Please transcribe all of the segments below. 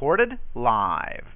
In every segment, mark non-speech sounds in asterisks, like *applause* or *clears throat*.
Recorded live.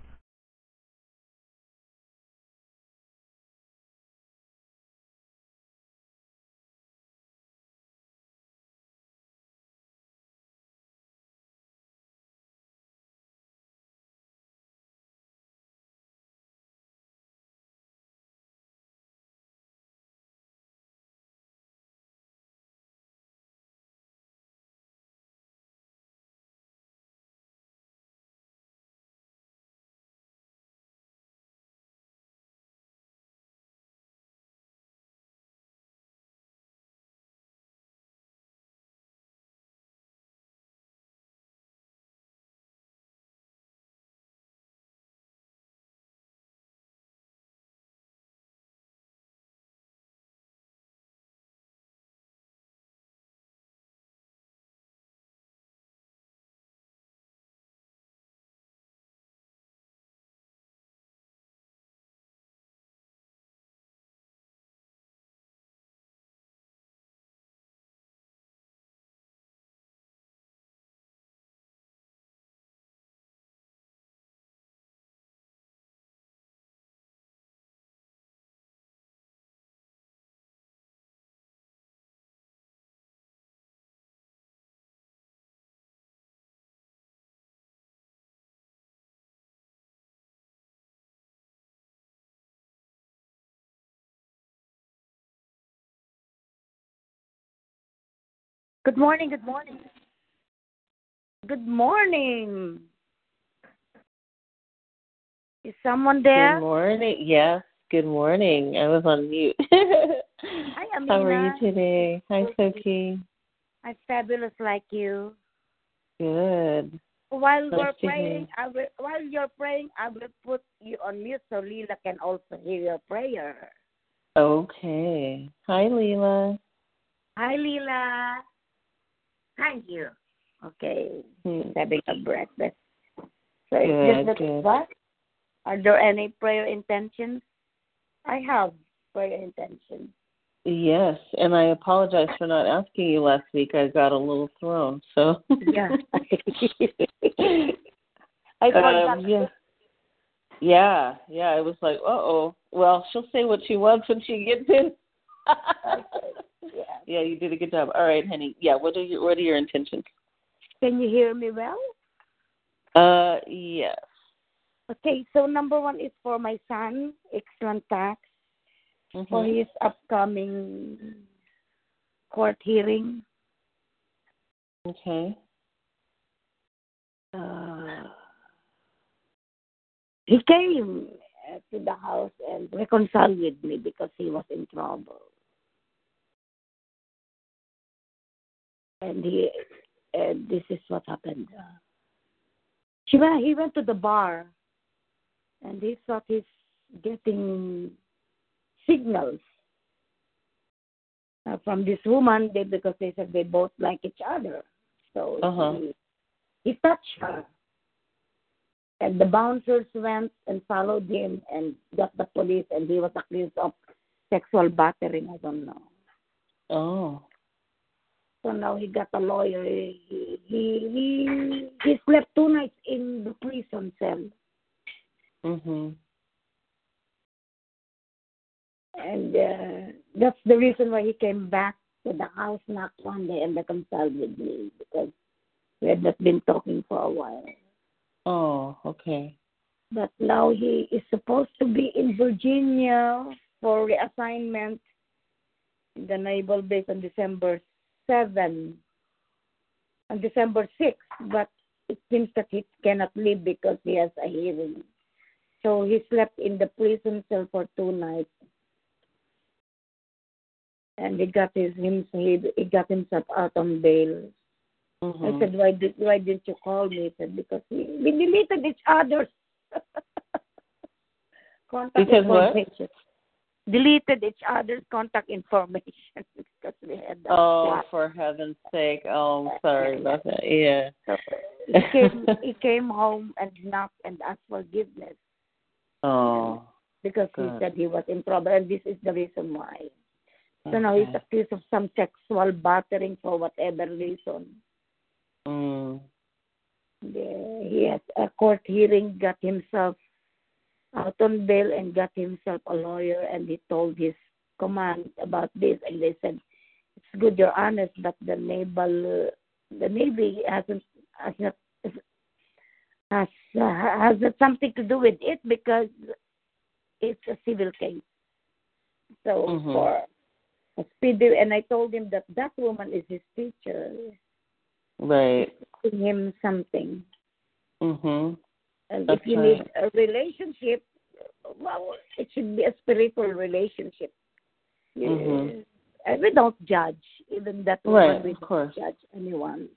Good morning, good morning. Good morning. Is someone there? Good morning. Yes. Good morning. I was on mute. *laughs* Hi, Amina. How are you today? Hi, Sophie. I'm fabulous like you. Good. While Nice we're to praying, I will, while you're praying, I will put you on mute so Leela can also hear your prayer. Okay. Hi, Leela. Hi, Leela. Thank you. Okay. Hmm. Having a breakfast. So Good, it's just good. what? Are there any prayer intentions? I have prayer intentions. Yes, and I apologize for not asking you last week. I got a little thrown. So Yeah. *laughs* I forgot. um, yeah. Yeah, yeah. I was like, uh oh. Well, she'll say what she wants when she gets in. *laughs* yeah. yeah, you did a good job. All right, honey. Yeah, what are your what are your intentions? Can you hear me well? Uh, yes. Okay, so number one is for my son, excellent tax, for Mhm. his upcoming court hearing. Okay. Uh, he came to the house and reconciled with me because he was in trouble. And he, and this is what happened. Uh, he went, he went to the bar, and he thought he's getting signals uh, from this woman they, because they said they both like each other. So Uh-huh. he, he touched her. And the bouncers went and followed him and got the police, and he was accused of sexual battering. I don't know. Oh. So now he got a lawyer. He he he, he slept two nights in the prison cell, Mhm. and uh, that's the reason why he came back to the house, knocked one day, and reconciled with me because we had not been talking for a while. Oh, okay. But now he is supposed to be in Virginia for reassignment in the naval base on December 7, on December 6th, But it seems that he cannot leave because he has a hearing. So he slept in the prison cell for two nights. and he got his him he, he got himself out on bail. Mm-hmm. I said, why did why didn't you call me? He said, because we, we deleted each other's *laughs* contact Because what? Deleted each other's contact information *laughs* because we had. Oh, for heaven's sake! Oh, I'm sorry about that. Yeah. So he came he came home and knocked and asked forgiveness Oh. because he said he was in trouble and this is the reason why. So now he's okay. accused of some sexual battering for whatever reason. Mm. The, he has a court hearing, got himself out on bail and got himself a lawyer and he told his command about this and they said it's good you're honest but the naval the navy hasn't has not has uh, has not something to do with it because it's a civil case so Mhm. for a speedy and i told him that that woman is his teacher Right. him something Mhm. And That's if you right. need a relationship, well, it should be a spiritual relationship. Mhm. And we don't judge, even that Right, we don't course. judge anyone.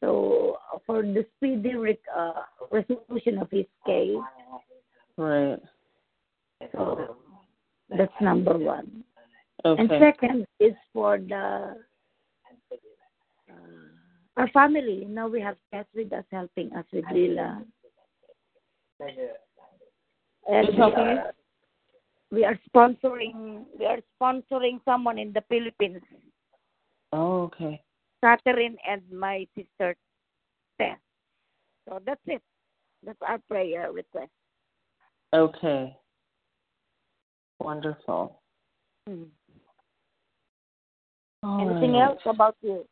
So for the speedy re- uh, resolution of his case, Right. so that's number one. Okay. And second is for the uh, our family. Now we have Tess with us helping us with Lila. And we are, sponsoring we are sponsoring someone in the Philippines, oh, okay. Catherine and my sister Tess. So that's it. That's our prayer request. Okay. Wonderful. Mm. Anything right. else about you?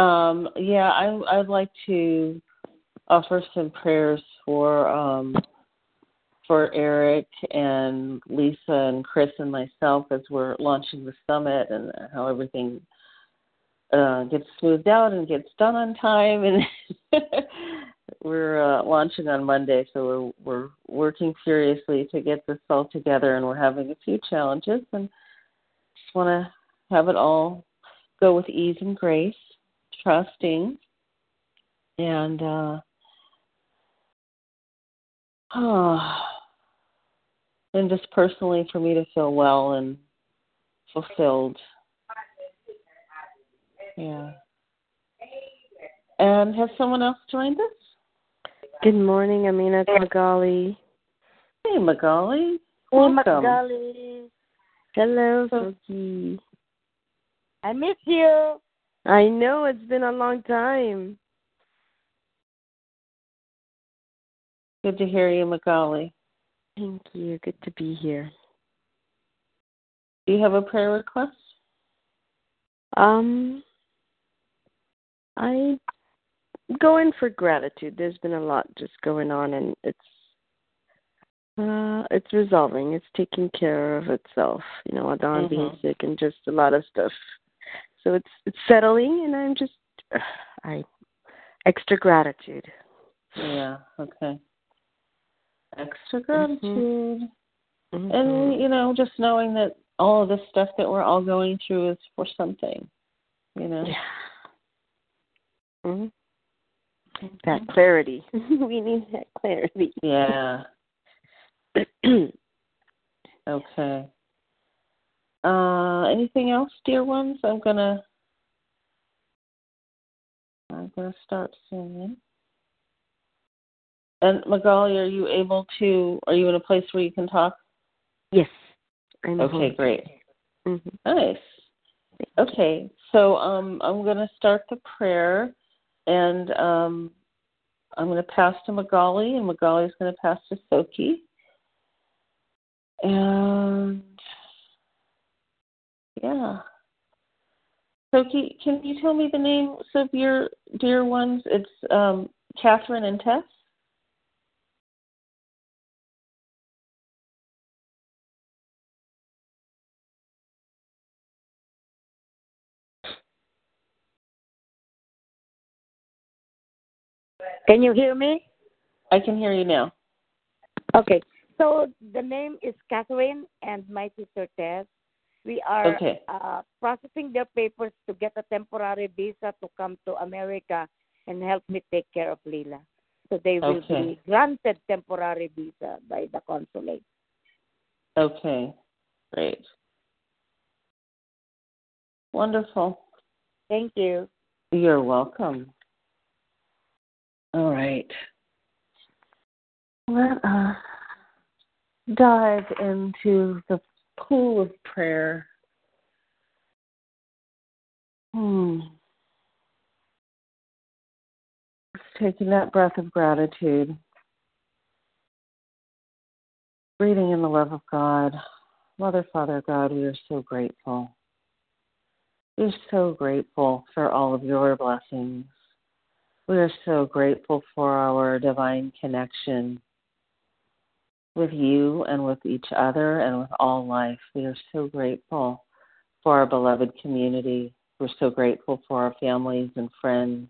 Um, yeah, I I'd like to offer some prayers for um for Eric and Lisa and Chris and myself as we're launching the summit and how everything uh gets smoothed out and gets done on time. And *laughs* we're uh launching on Monday so we're we're working furiously to get this all together and we're having a few challenges and just want to have it all go with ease and grace trusting. And uh *sighs* and just personally for me to feel well and fulfilled yeah and has someone else joined us Good morning, Amina Magali. hey magali Welcome. Magali, Hello, Soki. I miss you. I know it's been a long time. Good to hear you magali Thank you. Good to be here. do you have a prayer request Um, I go in for gratitude. There's been a lot just going on, and it's uh, it's resolving. It's taking care of itself. You know, Adon being Mhm. sick and just a lot of stuff. So it's it's settling, and I'm just *sighs* I extra gratitude. yeah okay extra gratitude Mhm. and you know just knowing that all of this stuff that we're all going through is for something you know Yeah. Mhm. That clarity. *laughs* we need that clarity. yeah *clears throat* okay uh anything else dear ones i'm gonna i'm gonna start soon and magali are you able to are you in a place where you can talk yes. I'm okay home. great Mhm. Nice. Okay, so um, I'm going to start the prayer, and um, I'm going to pass to Magali, and Magali is going to pass to Soki. And yeah. Soki, can you tell me the names of your dear ones? It's um, Catherine and Tess? Can you hear me? I can hear you now. Okay. So the name is Catherine and my sister Tess. We are Okay. uh, processing their papers to get a temporary visa to come to America and help me take care of Lila. So they will Okay. be granted temporary visa by the consulate. Okay. Great. Wonderful. Thank you. You're welcome. All right. Let us dive into the pool of prayer. Hmm. Just taking that breath of gratitude. Breathing in the love of God. Mother, Father, God, we are so grateful. We're so grateful for all of your blessings. We are so grateful for our divine connection with you and with each other and with all life. We are so grateful for our beloved community. We're so grateful for our families and friends.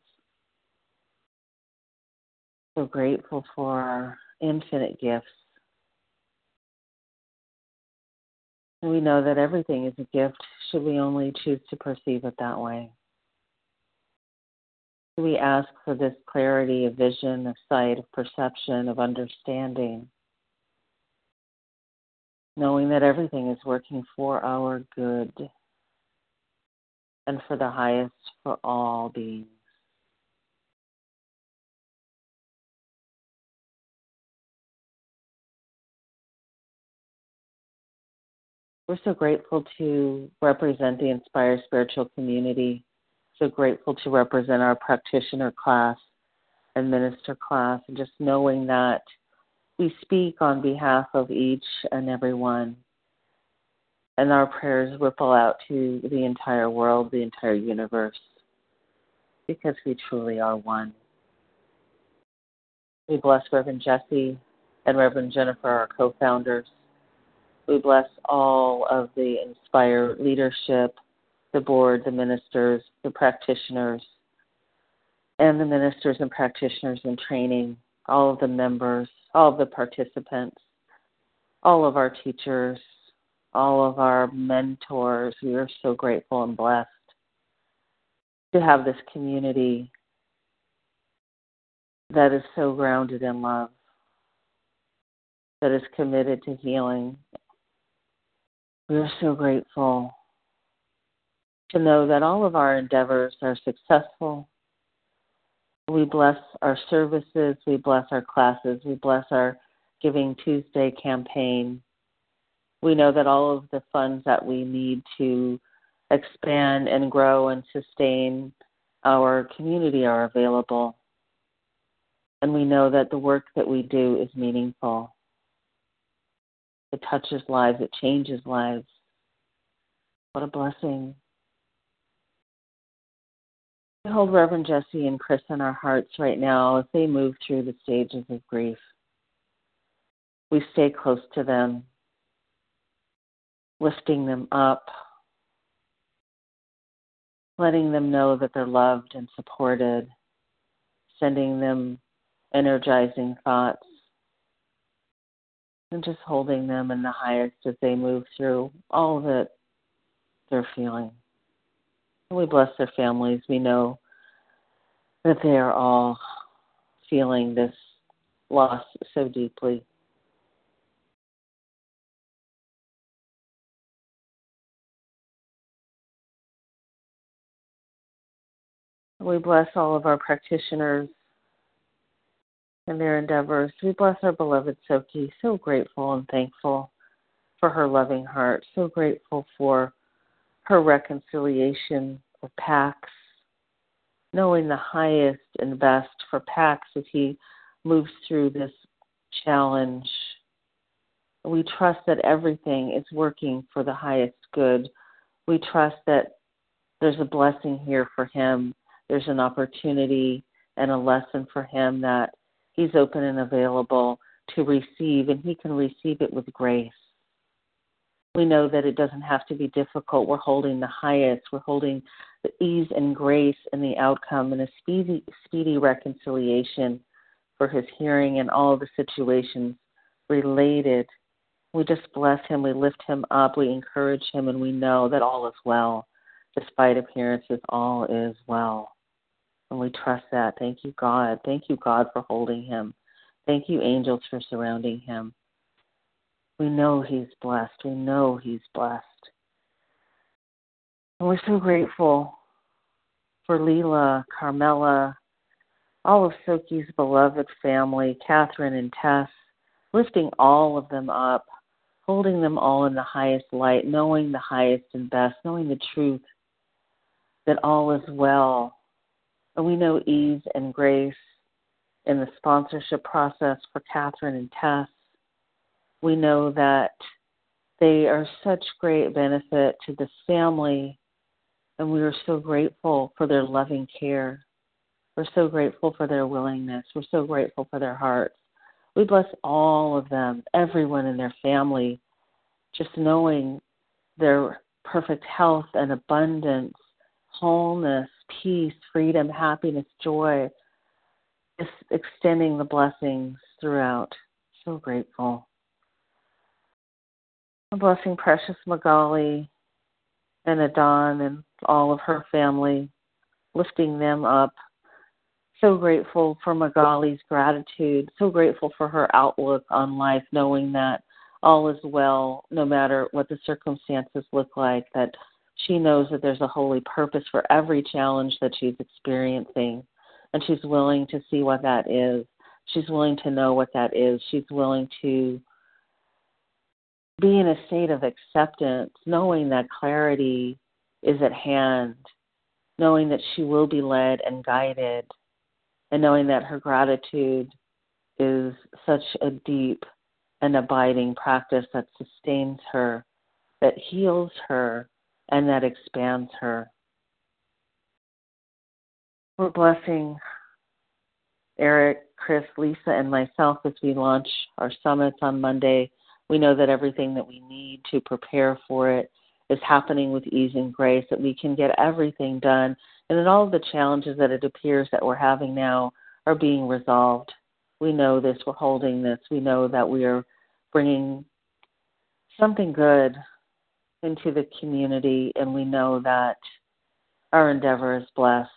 So grateful for our infinite gifts. We know that everything is a gift should we only choose to perceive it that way. We ask for this clarity of vision, of sight, of perception, of understanding, knowing that everything is working for our good and for the highest for all beings. We're so grateful to represent the Inspire Spiritual Community. So grateful to represent our practitioner class and minister class, and just knowing that we speak on behalf of each and every one. And our prayers ripple out to the entire world, the entire universe, because we truly are one. We bless Reverend Jesse and Reverend Jennifer, our co founders. We bless all of the Inspire leadership, the board, the ministers, the practitioners, and the ministers and practitioners in training, all of the members, all of the participants, all of our teachers, all of our mentors. We are so grateful and blessed to have this community that is so grounded in love, that is committed to healing. We are so grateful to know that all of our endeavors are successful. We bless our services, we bless our classes, we bless our Giving Tuesday campaign. We know that all of the funds that we need to expand and grow and sustain our community are available. And we know that the work that we do is meaningful. It touches lives, it changes lives. What a blessing. We hold Reverend Jesse and Chris in our hearts right now as they move through the stages of grief. We stay close to them, lifting them up, letting them know that they're loved and supported, sending them energizing thoughts, and just holding them in the highest as they move through all that they're feeling. We bless their families. We know that they are all feeling this loss so deeply. We bless all of our practitioners and their endeavors. We bless our beloved Soki, so grateful and thankful for her loving heart, so grateful for her reconciliation with Pax, knowing the highest and best for Pax as he moves through this challenge. We trust that everything is working for the highest good. We trust that there's a blessing here for him. There's an opportunity and a lesson for him that he's open and available to receive, and he can receive it with grace. We know that it doesn't have to be difficult. We're holding the highest. We're holding the ease and grace and the outcome and a speedy, speedy reconciliation for his hearing and all the situations related. We just bless him, we lift him up, we encourage him, and we know that all is well. Despite appearances, all is well. And we trust that. Thank you, God. Thank you, God, for holding him. Thank you, angels, for surrounding him. We know he's blessed. We know he's blessed. And we're so grateful for Leela, Carmela, all of Soki's beloved family, Catherine and Tess, lifting all of them up, holding them all in the highest light, knowing the highest and best, knowing the truth that all is well. And we know ease and grace in the sponsorship process for Catherine and Tess. We know that they are such great benefit to this family, and we are so grateful for their loving care. We're so grateful for their willingness. We're so grateful for their hearts. We bless all of them, everyone in their family, just knowing their perfect health and abundance, wholeness, peace, freedom, happiness, joy, just extending the blessings throughout. So grateful. Blessing precious Magali and Adon and all of her family, lifting them up. So grateful for Magali's gratitude, so grateful for her outlook on life, knowing that all is well no matter what the circumstances look like, that she knows that there's a holy purpose for every challenge that she's experiencing, and she's willing to see what that is. She's willing to know what that is. She's willing to be in a state of acceptance, knowing that clarity is at hand, knowing that she will be led and guided, and knowing that her gratitude is such a deep and abiding practice that sustains her, that heals her, and that expands her. We're blessing Eric, Chris, Lisa, and myself as we launch our summits on Monday we know that everything that we need to prepare for it is happening with ease and grace, that we can get everything done, and that all of the challenges that it appears that we're having now are being resolved. We know this, we're holding this, we know that we are bringing something good into the community, and we know that our endeavor is blessed.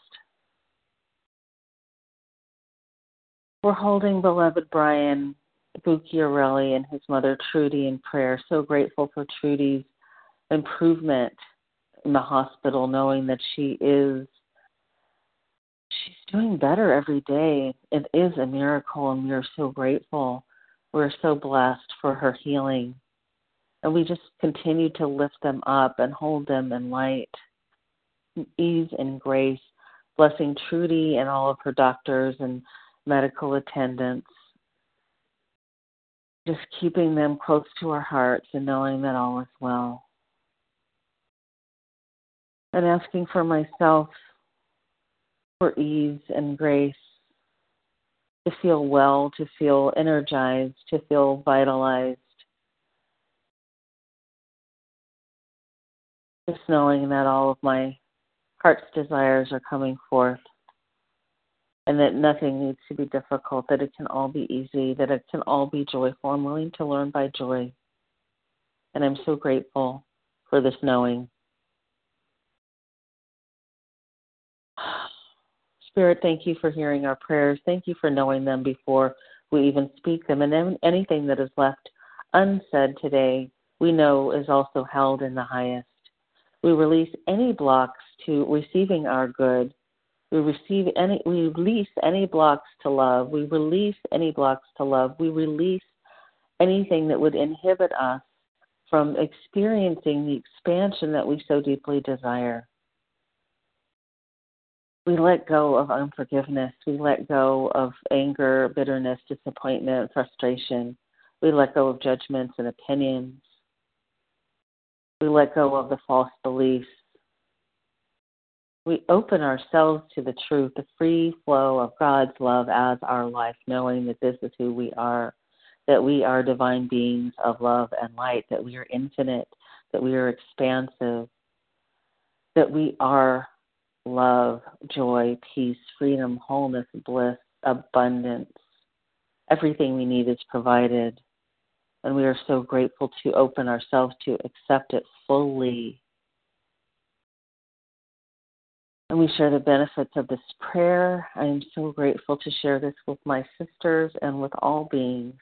We're holding beloved Brian Bucchiarelli and his mother Trudy in prayer. So grateful for Trudy's improvement in the hospital, knowing that she is she's doing better every day. It is a miracle, and we are so grateful. We're so blessed for her healing. And we just continue to lift them up and hold them in light, ease, and grace, blessing Trudy and all of her doctors and medical attendants just keeping them close to our hearts and knowing that all is well. And asking for myself for ease and grace to feel well, to feel energized, to feel vitalized. Just knowing that all of my heart's desires are coming forth and that nothing needs to be difficult, that it can all be easy, that it can all be joyful. I'm willing to learn by joy. And I'm so grateful for this knowing. *sighs* Spirit, thank you for hearing our prayers. Thank you for knowing them before we even speak them. And anything that is left unsaid today, we know is also held in the highest. We release any blocks to receiving our good we receive any, we release any blocks to love. We release any blocks to love. We release anything that would inhibit us from experiencing the expansion that we so deeply desire. We let go of unforgiveness. We let go of anger, bitterness, disappointment, frustration. We let go of judgments and opinions. We let go of the false beliefs we open ourselves to the truth, the free flow of God's love as our life, knowing that this is who we are, that we are divine beings of love and light, that we are infinite, that we are expansive, that we are love, joy, peace, freedom, wholeness, bliss, abundance. Everything we need is provided. And we are so grateful to open ourselves to accept it fully. And we share the benefits of this prayer. I am so grateful to share this with my sisters and with all beings.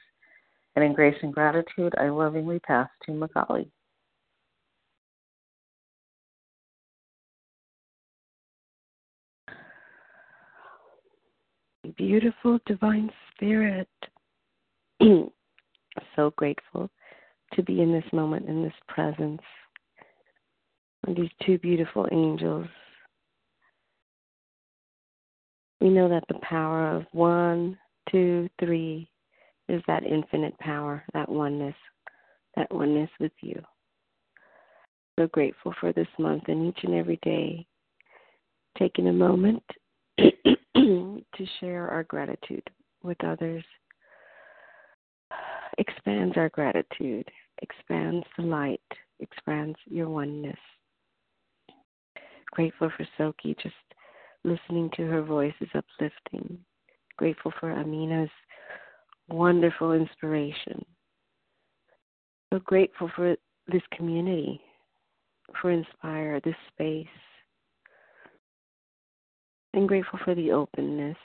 And in grace and gratitude, I lovingly pass to Magali. Beautiful divine spirit. *clears throat* so grateful to be in this moment, in this presence. And these two beautiful angels. We know that the power of one, two, three is that infinite power, that oneness, that oneness with you. So grateful for this month and each and every day, taking a moment *clears throat* to share our gratitude with others *sighs* expands our gratitude, expands the light, expands your oneness. Grateful for Soki, just listening to her voice is uplifting. Grateful for Amina's wonderful inspiration. So grateful for this community, for Inspire, this space. And grateful for the openness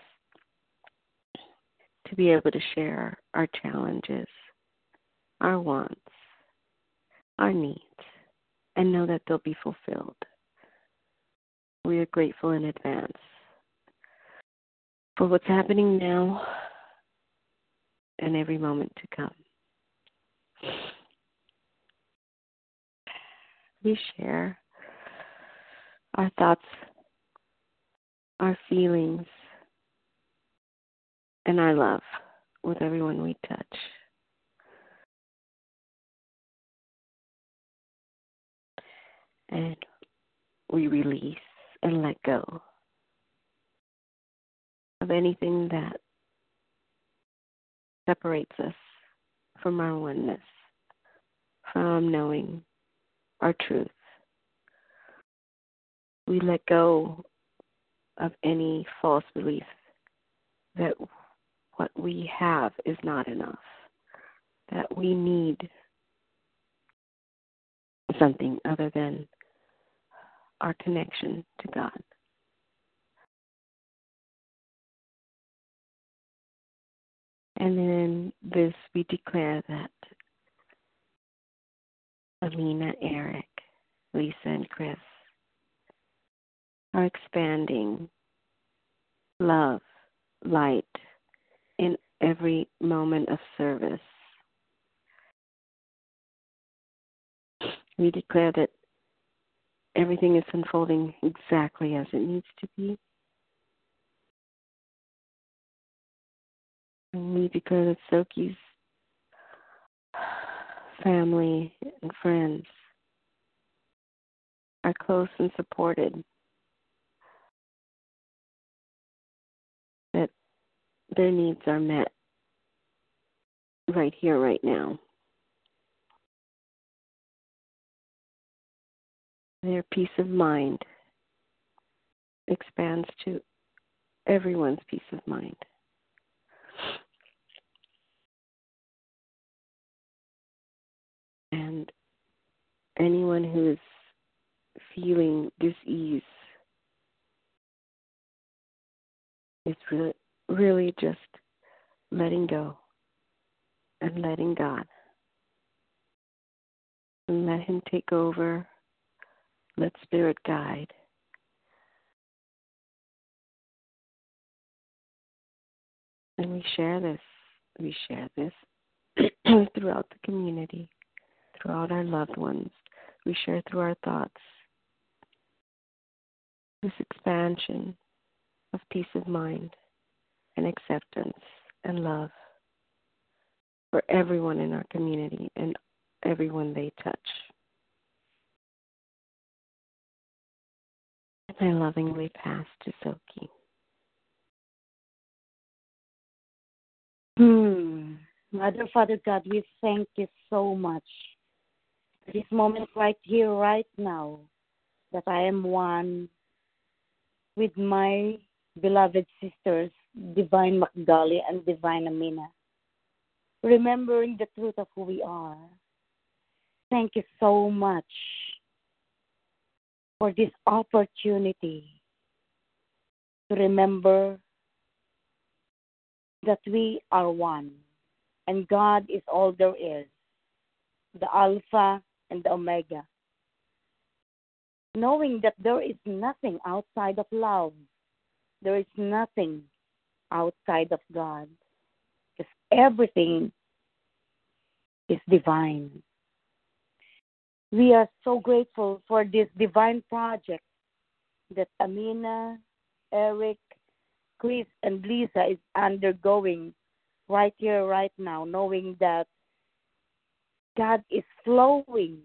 to be able to share our challenges, our wants, our needs, and know that they'll be fulfilled. We are grateful in advance for what's happening now and every moment to come. We share our thoughts, our feelings, and our love with everyone we touch. And we release and let go of anything that separates us from our oneness, from knowing our truth. We let go of any false belief that what we have is not enough, that we need something other than our connection to God. And then this, we declare that Amina, Eric, Lisa, and Chris are expanding love, light in every moment of service. We declare that everything is unfolding exactly as it needs to be. And we declare that Soki's family and friends are close and supported. That their needs are met right here, right now. Their peace of mind expands to everyone's peace of mind. And anyone who is feeling dis-ease is really, really just letting go and letting God. And let Him take over. Let Spirit guide. And we share this. We share this *clears throat* throughout the community, throughout our loved ones. We share through our thoughts. This expansion of peace of mind and acceptance and love for everyone in our community and everyone they touch. I lovingly pass to Soki. Hmm. Mother, Father God, we thank you so much for this moment right here, right now, that I am one with my beloved sisters, Divine Magali and Divine Amina. remembering the truth of who we are. Thank you so much for this opportunity to remember that we are one and God is all there is, the Alpha and the Omega. Knowing that there is nothing outside of love, there is nothing outside of God, because everything is divine. We are so grateful for this divine project that Amina, Eric, Chris, and Lisa is undergoing right here, right now, knowing that God is flowing,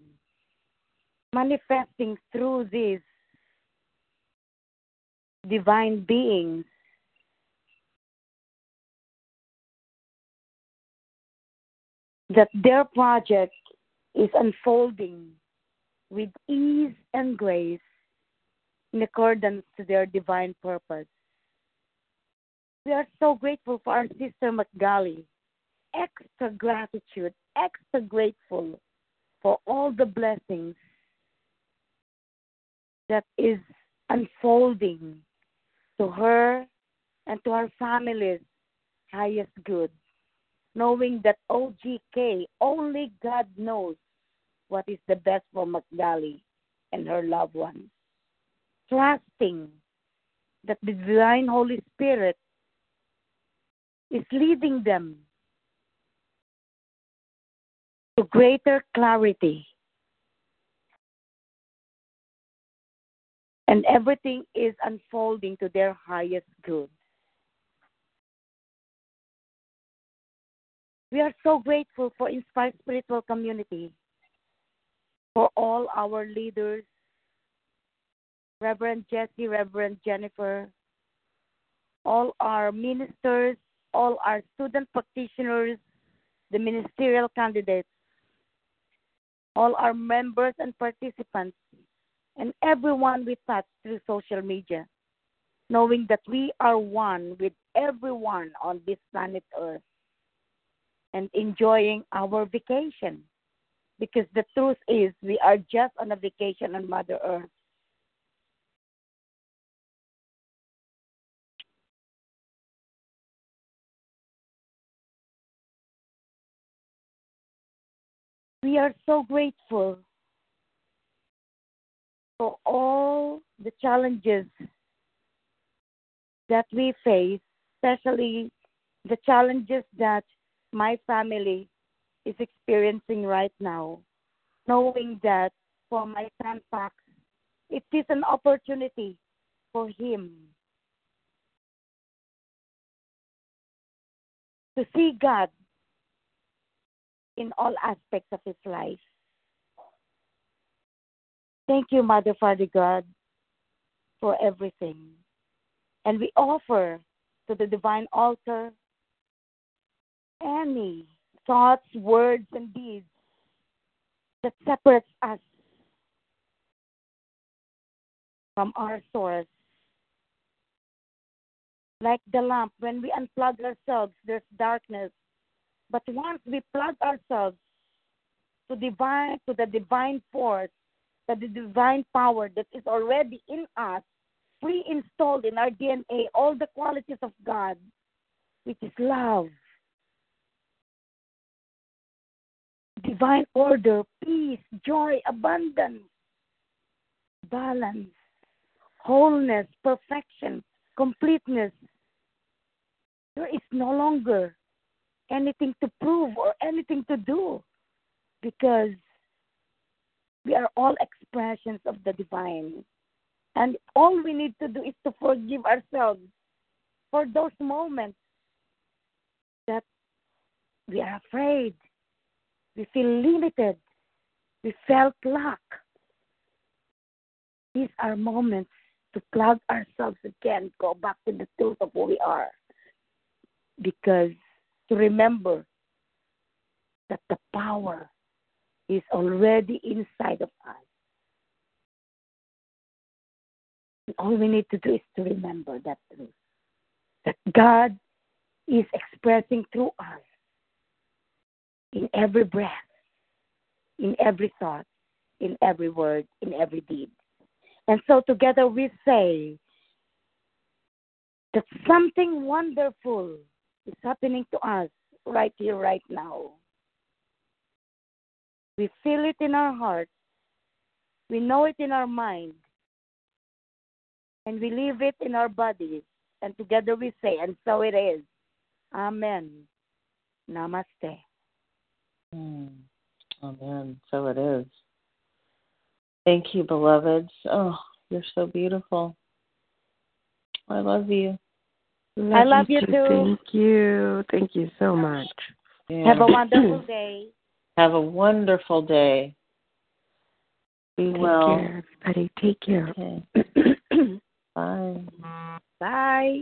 manifesting through these divine beings. That their project is unfolding with ease and grace in accordance to their divine purpose. We are so grateful for our sister Magali. Extra gratitude, extra grateful for all the blessings that is unfolding to her and to our family's highest good. Knowing that OGK, only God knows what is the best for Magali and her loved ones. Trusting that the divine Holy Spirit is leading them to greater clarity. And everything is unfolding to their highest good. We are so grateful for Inspired Spiritual Community, for all our leaders, Reverend Jesse, Reverend Jennifer, all our ministers, all our student practitioners, the ministerial candidates, all our members and participants, and everyone we touch through social media, knowing that we are one with everyone on this planet Earth and enjoying our vacation. Because the truth is, we are just on a vacation on Mother Earth. We are so grateful for all the challenges that we face, especially the challenges that my family is experiencing right now, knowing that for my son Pax, it is an opportunity for him to see God in all aspects of his life. Thank you, Mother Father God, for everything. And we offer to the divine altar any thoughts, words, and deeds that separates us from our source. Like the lamp, when we unplug ourselves, there's darkness. But once we plug ourselves to divine to the divine force, to the divine power that is already in us, pre-installed in our DNA, all the qualities of God, which is love, divine order, peace, joy, abundance, balance, wholeness, perfection, completeness. There is no longer anything to prove or anything to do because we are all expressions of the divine. And all we need to do is to forgive ourselves for those moments that we are afraid, we feel limited, we felt lack. These are moments to plug ourselves again, go back to the truth of who we are. Because to remember that the power is already inside of us. And all we need to do is to remember that truth. That God is expressing through us in every breath, in every thought, in every word, in every deed. And so together we say that something wonderful is happening to us right here, right now. We feel it in our hearts, we know it in our mind, and we live it in our bodies. And together we say, and so it is. Amen. Namaste. Mm. Amen. So it is. Thank you, beloveds. Oh, you're so beautiful. I love you. Love I love you too. too. Thank you. Thank you so much. Yeah. Have a wonderful *clears throat* day. Have a wonderful day. Be Take well. care, everybody. Take care. Okay. *clears throat* Bye. Bye.